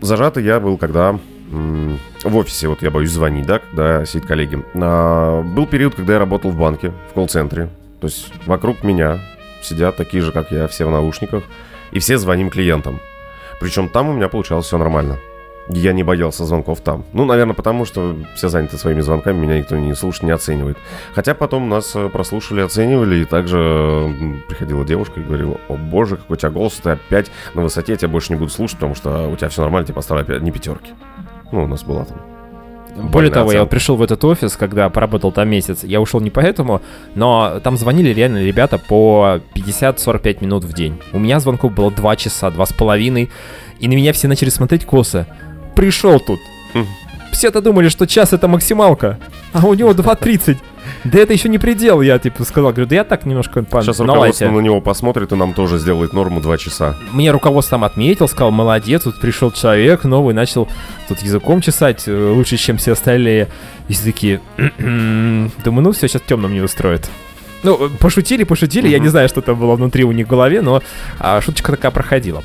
зажатый я был, когда м, в офисе, вот я боюсь звонить, да, когда сидят коллеги. А, был период, когда я работал в банке, в колл-центре. То есть вокруг меня сидят такие же, как я, все в наушниках, и все звоним клиентам. Причем там у меня получалось все нормально. Я не боялся звонков там. Ну, наверное, потому что все заняты своими звонками, меня никто не слушает, не оценивает. Хотя потом нас э, прослушали, оценивали, и также приходила девушка и говорила, о боже, какой у тебя голос, ты опять на высоте, я тебя больше не буду слушать, потому что у тебя все нормально, тебе поставили опять не пятерки. Ну, у нас была там. Более того, я оценка. пришел в этот офис, когда поработал там месяц. Я ушел не поэтому, но там звонили реально ребята по 50-45 минут в день. У меня звонков было 2 часа, два с половиной, и на меня все начали смотреть косо. Пришел тут. Мгм. Все-то думали, что час это максималка, а у него 2.30. Да это еще не предел, я типа сказал. Говорю, да я так немножко по Сейчас руководство на него посмотрит и нам тоже сделает норму 2 часа. Мне руководство там отметил, сказал, молодец, тут пришел человек новый, начал тут языком чесать, э, лучше, чем все остальные. И все такие, «М-м-м». думаю, ну все, сейчас темным не устроит. Ну, э, пошутили, пошутили, я не знаю, что там было внутри у них в голове, но а, шуточка такая проходила.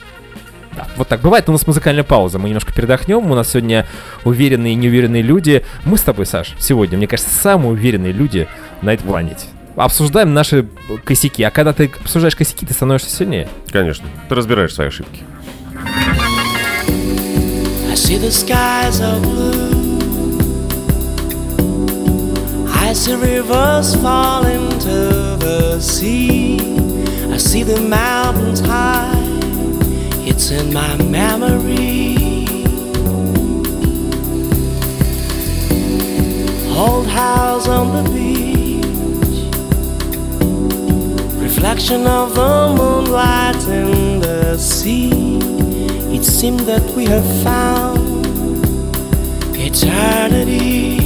Да, вот так. Бывает у нас музыкальная пауза. Мы немножко передохнем. У нас сегодня уверенные и неуверенные люди. Мы с тобой, Саш, сегодня, мне кажется, самые уверенные люди на этой планете. Обсуждаем наши косяки. А когда ты обсуждаешь косяки, ты становишься сильнее. Конечно. Ты разбираешь свои ошибки. I see the skies are blue. I see rivers fall into the sea. I see the mountains high. It's in my memory. Old house on the beach. Reflection of the moonlight in the sea. It seemed that we have found eternity.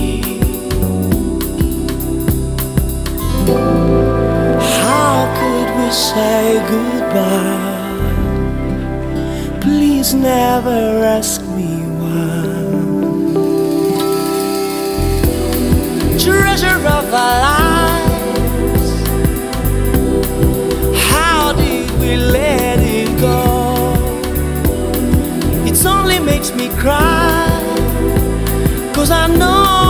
How could we say goodbye? Please never ask me why. Treasure of our lives. How did we let it go? It only makes me cry. Cause I know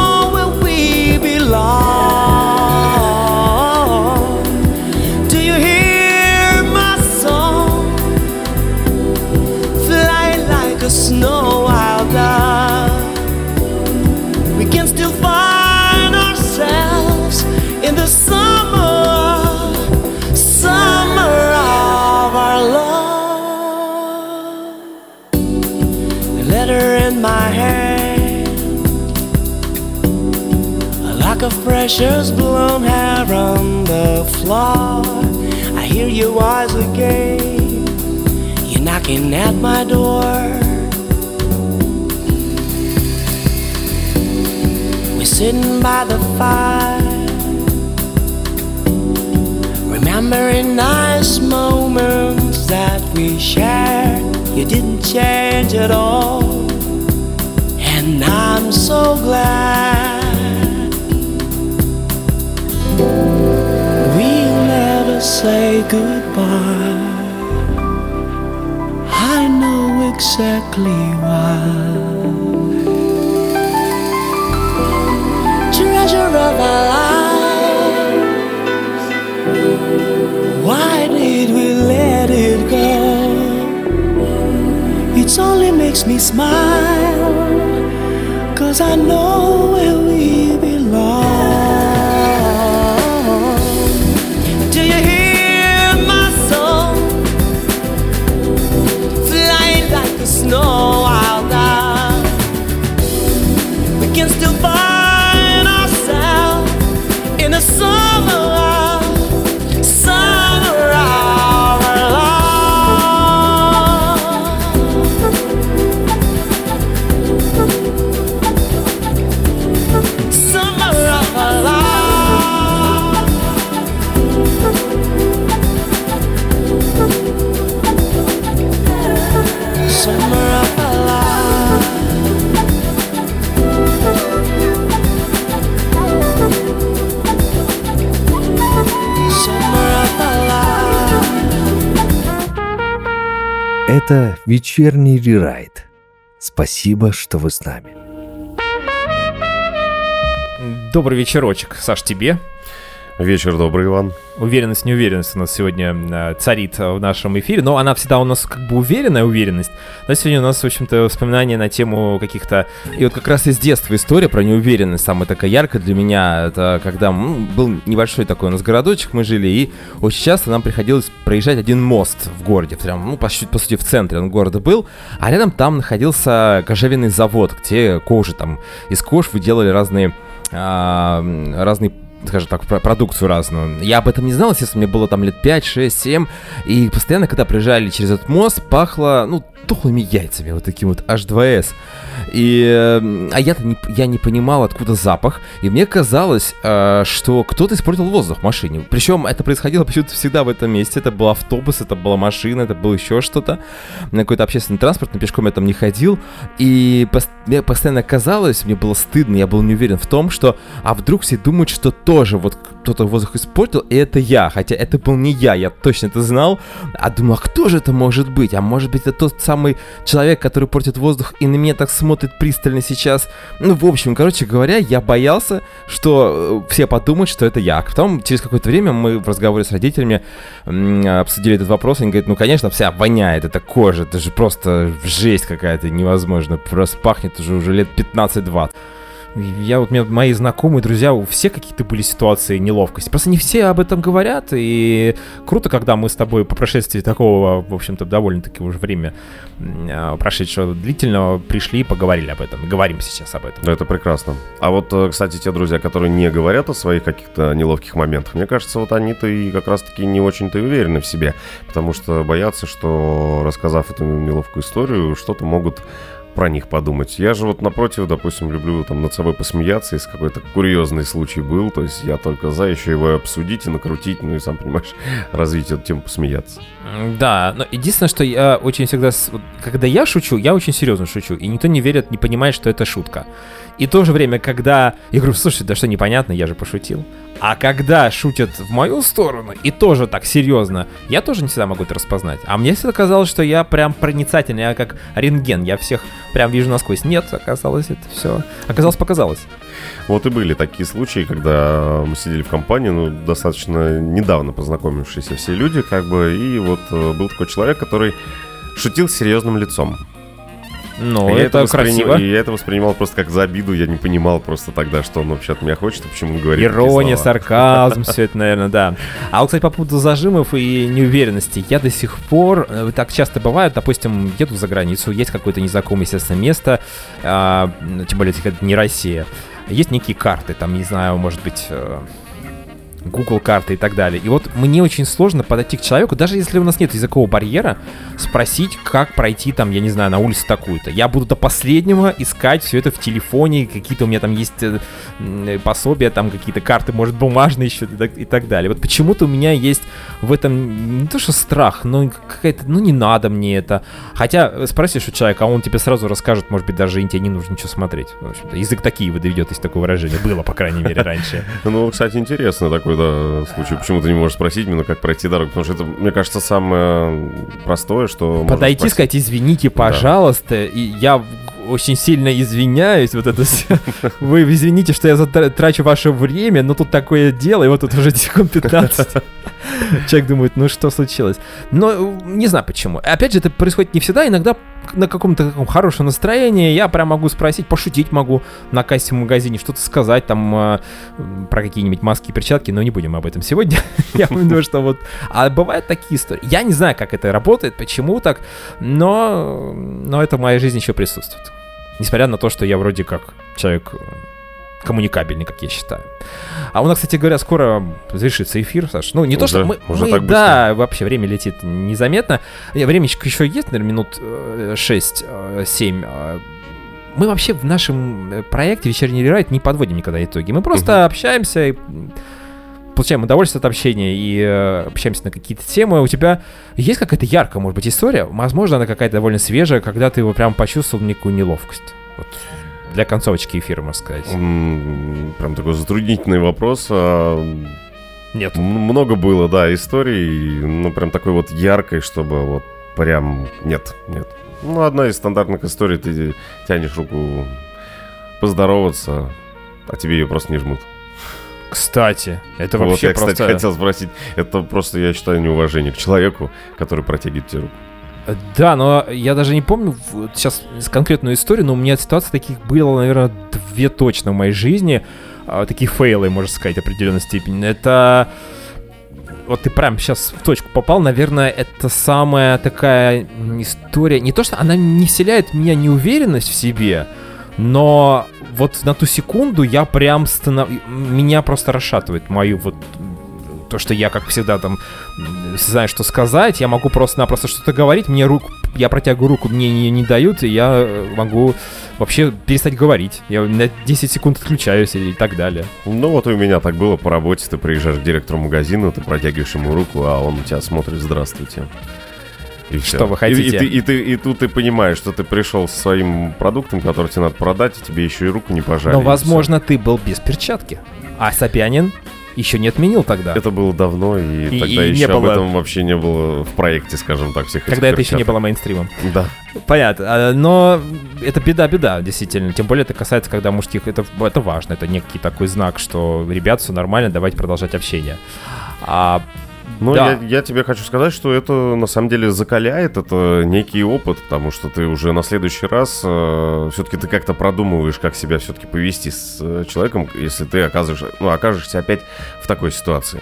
precious blonde hair on the floor. I hear your voice again, you're knocking at my door. We're sitting by the fire, remembering nice moments that we shared. You didn't change at all, and I'm so glad. Say goodbye. I know exactly why. treasure of our lives. Why did we let it go? It only makes me smile, cause I know вечерний рерайт. Спасибо, что вы с нами. Добрый вечерочек, Саш, тебе. Вечер добрый, Иван. Уверенность, неуверенность у нас сегодня э, царит э, в нашем эфире, но она всегда у нас как бы уверенная уверенность. Но сегодня у нас, в общем-то, воспоминания на тему каких-то... И вот как раз из детства история про неуверенность самая такая яркая для меня. Это когда м, был небольшой такой у нас городочек, мы жили, и очень часто нам приходилось проезжать один мост в городе. Прям, ну, по, по сути, в центре он города был, а рядом там находился кожевенный завод, где кожи там, из кож выделали разные а, разные скажем так, про- продукцию разную. Я об этом не знал, естественно, мне было там лет 5, 6, 7, и постоянно, когда проезжали через этот мост, пахло, ну, тухлыми яйцами, вот таким вот H2S. И, э, а я-то не, я не понимал, откуда запах, и мне казалось, э, что кто-то испортил воздух в машине. Причем это происходило почему-то всегда в этом месте. Это был автобус, это была машина, это было еще что-то. На какой-то общественный транспорт, но пешком я там не ходил. И пос- мне постоянно казалось, мне было стыдно, я был не уверен в том, что а вдруг все думают, что тоже вот кто-то воздух испортил, и это я. Хотя это был не я, я точно это знал. А думал, а кто же это может быть? А может быть это тот самый человек, который портит воздух и на меня так смотрит пристально сейчас. Ну, в общем, короче говоря, я боялся, что э, все подумают, что это я. А Потом, через какое-то время, мы в разговоре с родителями обсудили этот вопрос. Они говорят, ну, конечно, вся воняет, это кожа, это же просто жесть какая-то невозможно. Просто пахнет уже, уже лет 15-20. Я вот, меня мои знакомые, друзья, у всех какие-то были ситуации неловкости. Просто не все об этом говорят, и круто, когда мы с тобой по прошествии такого, в общем-то, довольно-таки уже время а, прошедшего длительного пришли и поговорили об этом. Говорим сейчас об этом. Да, это прекрасно. А вот, э, кстати, те друзья, которые не говорят о своих каких-то неловких моментах, мне кажется, вот они-то и как раз-таки не очень-то уверены в себе, потому что боятся, что, рассказав эту неловкую историю, что-то могут про них подумать. Я же вот напротив, допустим, люблю там над собой посмеяться, если какой-то курьезный случай был, то есть я только за еще его обсудить и накрутить, ну и сам понимаешь, развить эту тему посмеяться. Да, но единственное, что я очень всегда, когда я шучу, я очень серьезно шучу, и никто не верит, не понимает, что это шутка. И в то же время, когда я говорю, слушай, да что непонятно, я же пошутил. А когда шутят в мою сторону, и тоже так серьезно, я тоже не всегда могу это распознать. А мне всегда казалось, что я прям проницательный, я как рентген, я всех прям вижу насквозь. Нет, оказалось, это все. Оказалось, показалось. Вот и были такие случаи, когда мы сидели в компании, ну, достаточно недавно познакомившиеся все люди, как бы, и вот э, был такой человек, который шутил серьезным лицом. Ну, И это восприним- красиво. И я это воспринимал просто как за обиду, я не понимал просто тогда, что он вообще от меня хочет, и почему он говорит Ирония, сарказм, все это, наверное, да. А вот, кстати, по поводу зажимов и неуверенности, я до сих пор, э, так часто бывает, допустим, еду за границу, есть какое-то незнакомое, естественно, место, а, тем более, это не Россия, есть некие карты, там, не знаю, может быть, э, Google карты и так далее. И вот мне очень сложно подойти к человеку, даже если у нас нет языкового барьера, спросить, как пройти там, я не знаю, на улицу такую-то. Я буду до последнего искать все это в телефоне, какие-то у меня там есть э, пособия, там какие-то карты, может, бумажные еще и так, и так далее. Вот почему-то у меня есть в этом не то что страх, но какая-то, ну не надо мне это. Хотя э, спросишь у человека, а он тебе сразу расскажет, может быть, даже и тебе не нужно ничего смотреть. В общем-то, язык такие доведет, есть такое выражение. Было, по крайней мере, раньше. Ну, кстати, интересно такой, да, случай. Почему ты не можешь спросить именно, как пройти дорогу? Потому что это, мне кажется, самое простое, что подойти, сказать, извините, пожалуйста, и я очень сильно извиняюсь, вот это всё. Вы извините, что я трачу ваше время, но тут такое дело, и вот тут уже секунд 15. Человек думает, ну что случилось? Но э, не знаю почему. Опять же, это происходит не всегда, иногда на каком-то таком хорошем настроении я прям могу спросить, пошутить могу на кассе в магазине, что-то сказать там э, про какие-нибудь маски и перчатки, но не будем об этом сегодня. Я думаю, что вот... А бывают такие истории. Я не знаю, как это работает, почему так, но, но это в моей жизни еще присутствует. Несмотря на то, что я вроде как человек э, коммуникабельный, как я считаю. А у нас, кстати говоря, скоро завершится эфир, Саш. Ну, не то, Уже? что мы, Уже мы- так да, вообще время летит незаметно. Не, Времечко еще есть, наверное, минут 6-7. Мы вообще в нашем э, проекте «Вечерний рерайт» не подводим никогда итоги. Мы просто общаемся и получаем удовольствие от общения и э, общаемся на какие-то темы. У тебя есть какая-то яркая, может быть, история? Возможно, она какая-то довольно свежая, когда ты его прям почувствовал некую неловкость. Вот. Для концовочки эфира, можно сказать. Прям такой затруднительный вопрос. а, Нет. Много было, да, историй, ну, прям такой вот яркой, чтобы вот прям... Нет, нет. Ну, одна из стандартных историй, ты тянешь руку поздороваться, а тебе ее просто не жмут. Кстати, это вот вообще я, кстати, просто... хотел спросить. Это просто, я считаю, неуважение к человеку, который протягивает тебе руку. Да, но я даже не помню сейчас конкретную историю, но у меня ситуаций таких было, наверное, две точно в моей жизни. А, Такие фейлы, можно сказать, в определенной степени. Это... Вот ты прям сейчас в точку попал, наверное, это самая такая история. Не то, что она не вселяет в меня неуверенность в себе, но вот на ту секунду я прям станов... Меня просто расшатывает мою вот то, что я, как всегда, там, знаю, что сказать, я могу просто-напросто что-то говорить, мне руку, я протягиваю руку, мне не, не дают, и я могу вообще перестать говорить. Я на 10 секунд отключаюсь и так далее. Ну вот у меня так было по работе. Ты приезжаешь к директору магазина, ты протягиваешь ему руку, а он на тебя смотрит «Здравствуйте». И. Что вы И- хотите? И, ты, и, ты, и тут ты понимаешь, что ты пришел со своим продуктом, который тебе надо продать, и тебе еще и руку не пожали. Но, и возможно, ты был без перчатки, а Собянин еще не отменил тогда. Это было давно, и, И- тогда и не еще об было- этом вообще не было в проекте, скажем так, всех Тогда это еще не было мейнстримом. Да. Понятно. А, Но это беда-беда, действительно. Тем более это касается, когда мужских... Это, это важно. Это некий такой знак, что, ребят, все нормально, давайте продолжать общение. А, Ну, Да. я, я тебе хочу сказать, что это на самом деле закаляет, это некий опыт, потому что ты уже на следующий раз все-таки ты как-то продумываешь, как себя все-таки повести с э, человеком, если ты оказываешь, ну, окажешься опять в такой ситуации.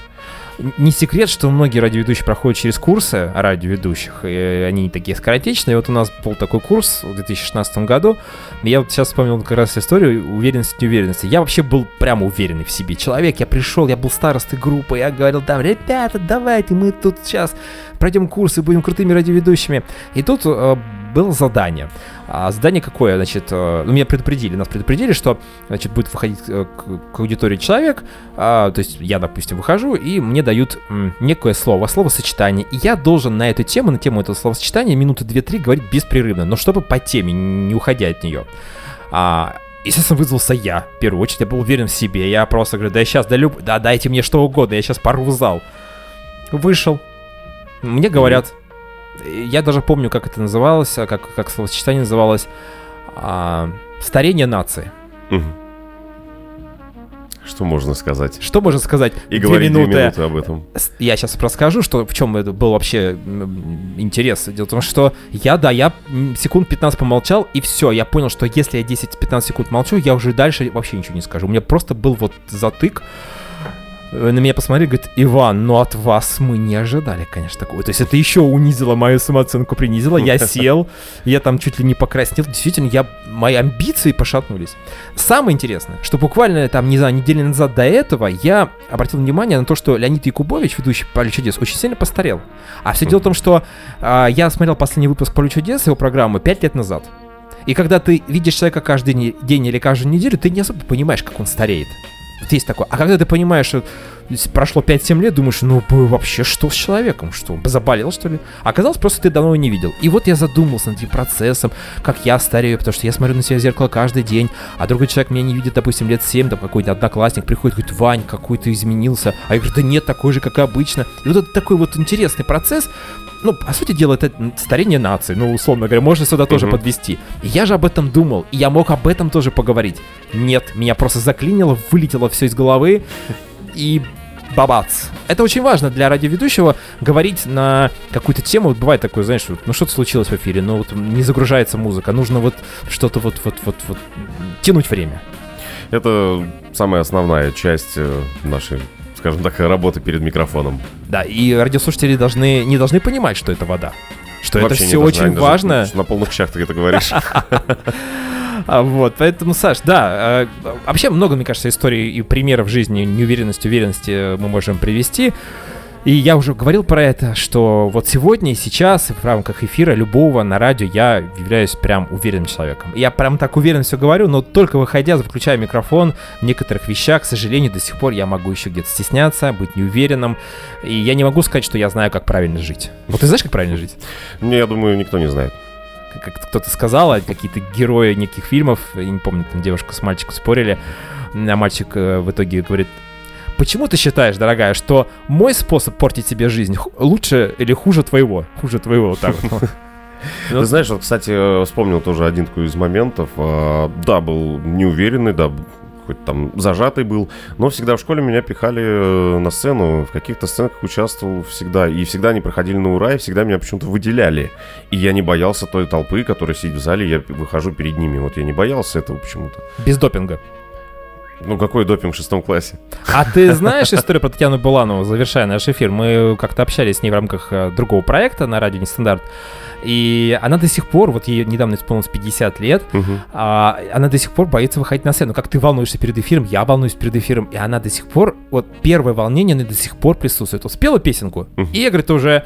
Не секрет, что многие радиоведущие проходят через курсы радиоведущих, и они такие скоротечные. Вот у нас был такой курс в 2016 году. И Я вот сейчас вспомнил как раз историю уверенности, неуверенности. Я вообще был прямо уверенный в себе человек. Я пришел, я был старостой группы, я говорил там, ребята, давайте мы тут сейчас пройдем курсы, будем крутыми радиоведущими. И тут э, было задание. А задание какое? Значит, э, ну, меня предупредили, нас предупредили, что, значит, будет выходить э, к, к аудитории человек, а, то есть я, допустим, выхожу, и мне дают некое слово, словосочетание, и я должен на эту тему, на тему этого словосочетания минуты 2-3 говорить беспрерывно, но чтобы по теме, не уходя от нее. А, Естественно, вызвался я, в первую очередь, я был уверен в себе, я просто говорю, да я сейчас, да, люб... да дайте мне что угодно, я сейчас порву зал. Вышел, мне говорят, я даже помню, как это называлось, а, как, как словосочетание называлось, а, старение нации. Мгм. Что можно сказать? Что можно сказать? И Две говорить две минуты. минуты об этом. Я сейчас расскажу, что в чем это был вообще интерес. Дело в том, что я, да, я секунд 15 помолчал, и все, я понял, что если я 10-15 секунд молчу, я уже дальше вообще ничего не скажу. У меня просто был вот затык. Э, На меня посмотрели, говорит, Иван, ну от вас мы не ожидали, конечно, такого. То есть это еще унизило мою самооценку, принизило. Я сел, я там чуть ли не покраснел. Действительно, я, мои амбиции пошатнулись. Самое интересное, что буквально там, не знаю, недели назад до этого я обратил внимание на то, что Леонид Якубович, ведущий «Поле чудес», очень сильно постарел. А все дело в том, что а, я смотрел последний выпуск «Поле чудес», его программы, 5 лет назад. И когда ты видишь человека каждый день или каждую неделю, ты не особо понимаешь, как он стареет. Вот есть такое. А когда ты понимаешь, что прошло 5-7 лет, думаешь, ну вообще что с человеком? Что, заболел что ли? А оказалось, просто ты давно его не видел. И вот я задумался над этим процессом, как я старею, потому что я смотрю на себя в зеркало каждый день, а другой человек меня не видит, допустим, лет 7, там какой-то одноклассник приходит, говорит, Вань, какой ты изменился. А я говорю, да нет, такой же, как обычно. И вот это такой вот интересный процесс, ну, по сути дела, это старение нации, ну, условно говоря, можно сюда тоже подвести. И я же об этом думал, и я мог об этом тоже поговорить. Нет, меня просто заклинило, вылетело все из головы, и бабац. Это очень важно для радиоведущего говорить на какую-то тему. Вот бывает такое, знаешь, вот, ну что-то случилось в эфире, ну вот не загружается музыка, нужно вот что-то вот, вот, вот, вот тянуть время. Это самая основная часть э, нашей, скажем так, работы перед микрофоном. Да, и радиослушатели должны, не должны понимать, что это вода. Что Вообще это все должна, очень они даже важно. На полных щах ты это говоришь. А, вот, поэтому, Саш, да, э, вообще много, мне кажется, историй и примеров жизни неуверенности, уверенности э, мы можем привести. И я уже говорил про это, что вот сегодня и сейчас в рамках эфира любого на радио я являюсь прям уверенным человеком. Я прям так уверенно все говорю, но только выходя, выключая микрофон, в некоторых вещах, к сожалению, до сих пор я могу еще где-то стесняться, быть неуверенным. И я не могу сказать, что я знаю, как правильно жить. Вот ты знаешь, как правильно жить? Не, я думаю, никто не знает. как- как кто-то сказал, а какие-то герои неких фильмов, я не помню, там девушка с мальчиком спорили, а мальчик э, в итоге говорит, почему ты считаешь, дорогая, что мой способ портить себе жизнь лучше или хуже твоего? Хуже твоего, вот так вот. Ну, Ты знаешь, вот, кстати, э, вспомнил тоже один такой из моментов. А, Да, был неуверенный, да, какой-то там зажатый был. Но всегда в школе меня пихали э, на сцену, в каких-то сценах участвовал всегда. И всегда они проходили на ура, и всегда меня почему-то выделяли. И я не боялся той толпы, которая сидит в зале, я выхожу перед ними. Вот я не боялся этого почему-то. Без допинга. Ну, какой допинг в шестом классе? А ты знаешь историю про Татьяну Буланову, завершая наш эфир? Мы как-то общались с ней в рамках э, другого проекта на радио Нестандарт. И она до сих пор, вот ей недавно исполнилось 50 лет, Мгм. а, она до сих пор боится выходить на сцену. Как ты волнуешься перед эфиром, я волнуюсь перед эфиром. И она до сих пор, вот первое волнение, она до сих пор присутствует. Вот спела песенку, Мгм. и говорит, уже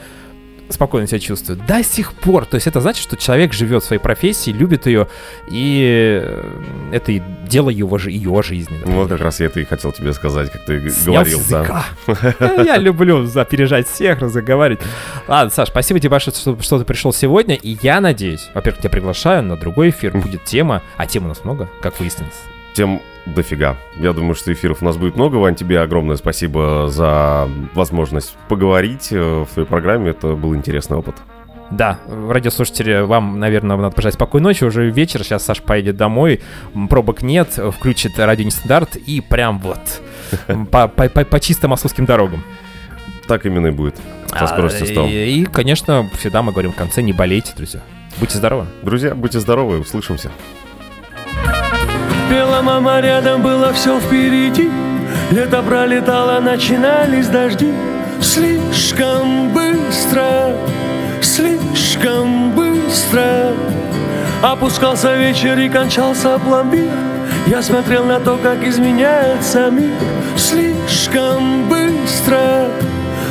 спокойно себя чувствую. До сих пор. То есть это значит, что человек живет в своей профессии, любит ее, и э, это и дело его, жи- ее жизни. Ну, Вот как раз я это и хотел тебе сказать, как ты Снял говорил, да. Я люблю запережать всех, разговаривать. Ладно, Саш, спасибо тебе большое, что, что ты пришел сегодня. И я надеюсь, во-первых, тебя приглашаю на другой эфир. Будет тема, а тем у нас много, как выяснилось. Тем дофига. Я думаю, что эфиров у нас будет много. Вань, тебе огромное спасибо за возможность поговорить э, в твоей программе. Это был интересный опыт. Да, радиослушатели, вам, наверное, надо пожелать спокойной ночи. Уже вечер, сейчас Саш поедет домой, пробок нет, включит радио нестандарт и прям вот по, по- по- по чисто московским дорогам. Так именно и будет. Со А, скоростью 100. И, и, конечно, всегда мы говорим в конце, не болейте, друзья. Будьте здоровы. Друзья, будьте здоровы, услышимся. Пела мама рядом, было все впереди. Лето пролетало, начинались дожди. Слишком быстро, слишком быстро Опускался вечер и кончался пломбир. Я смотрел на то, как изменяется мир. Слишком быстро,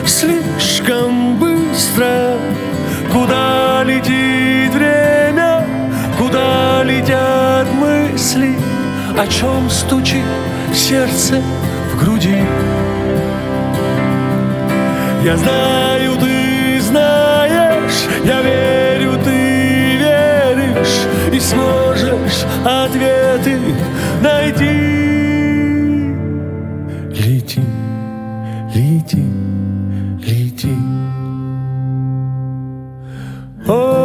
слишком быстро. Куда летит время, куда летят мысли О чем стучит сердце в груди. Я знаю, ты знаешь, я верю, ты веришь И сможешь ответы найти. Лети, лети, лети. О,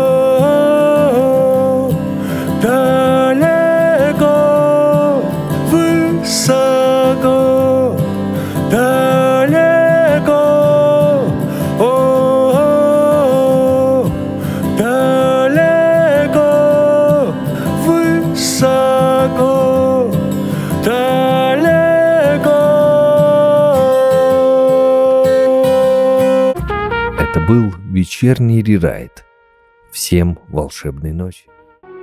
вечерний рерайт. Всем волшебной ночи.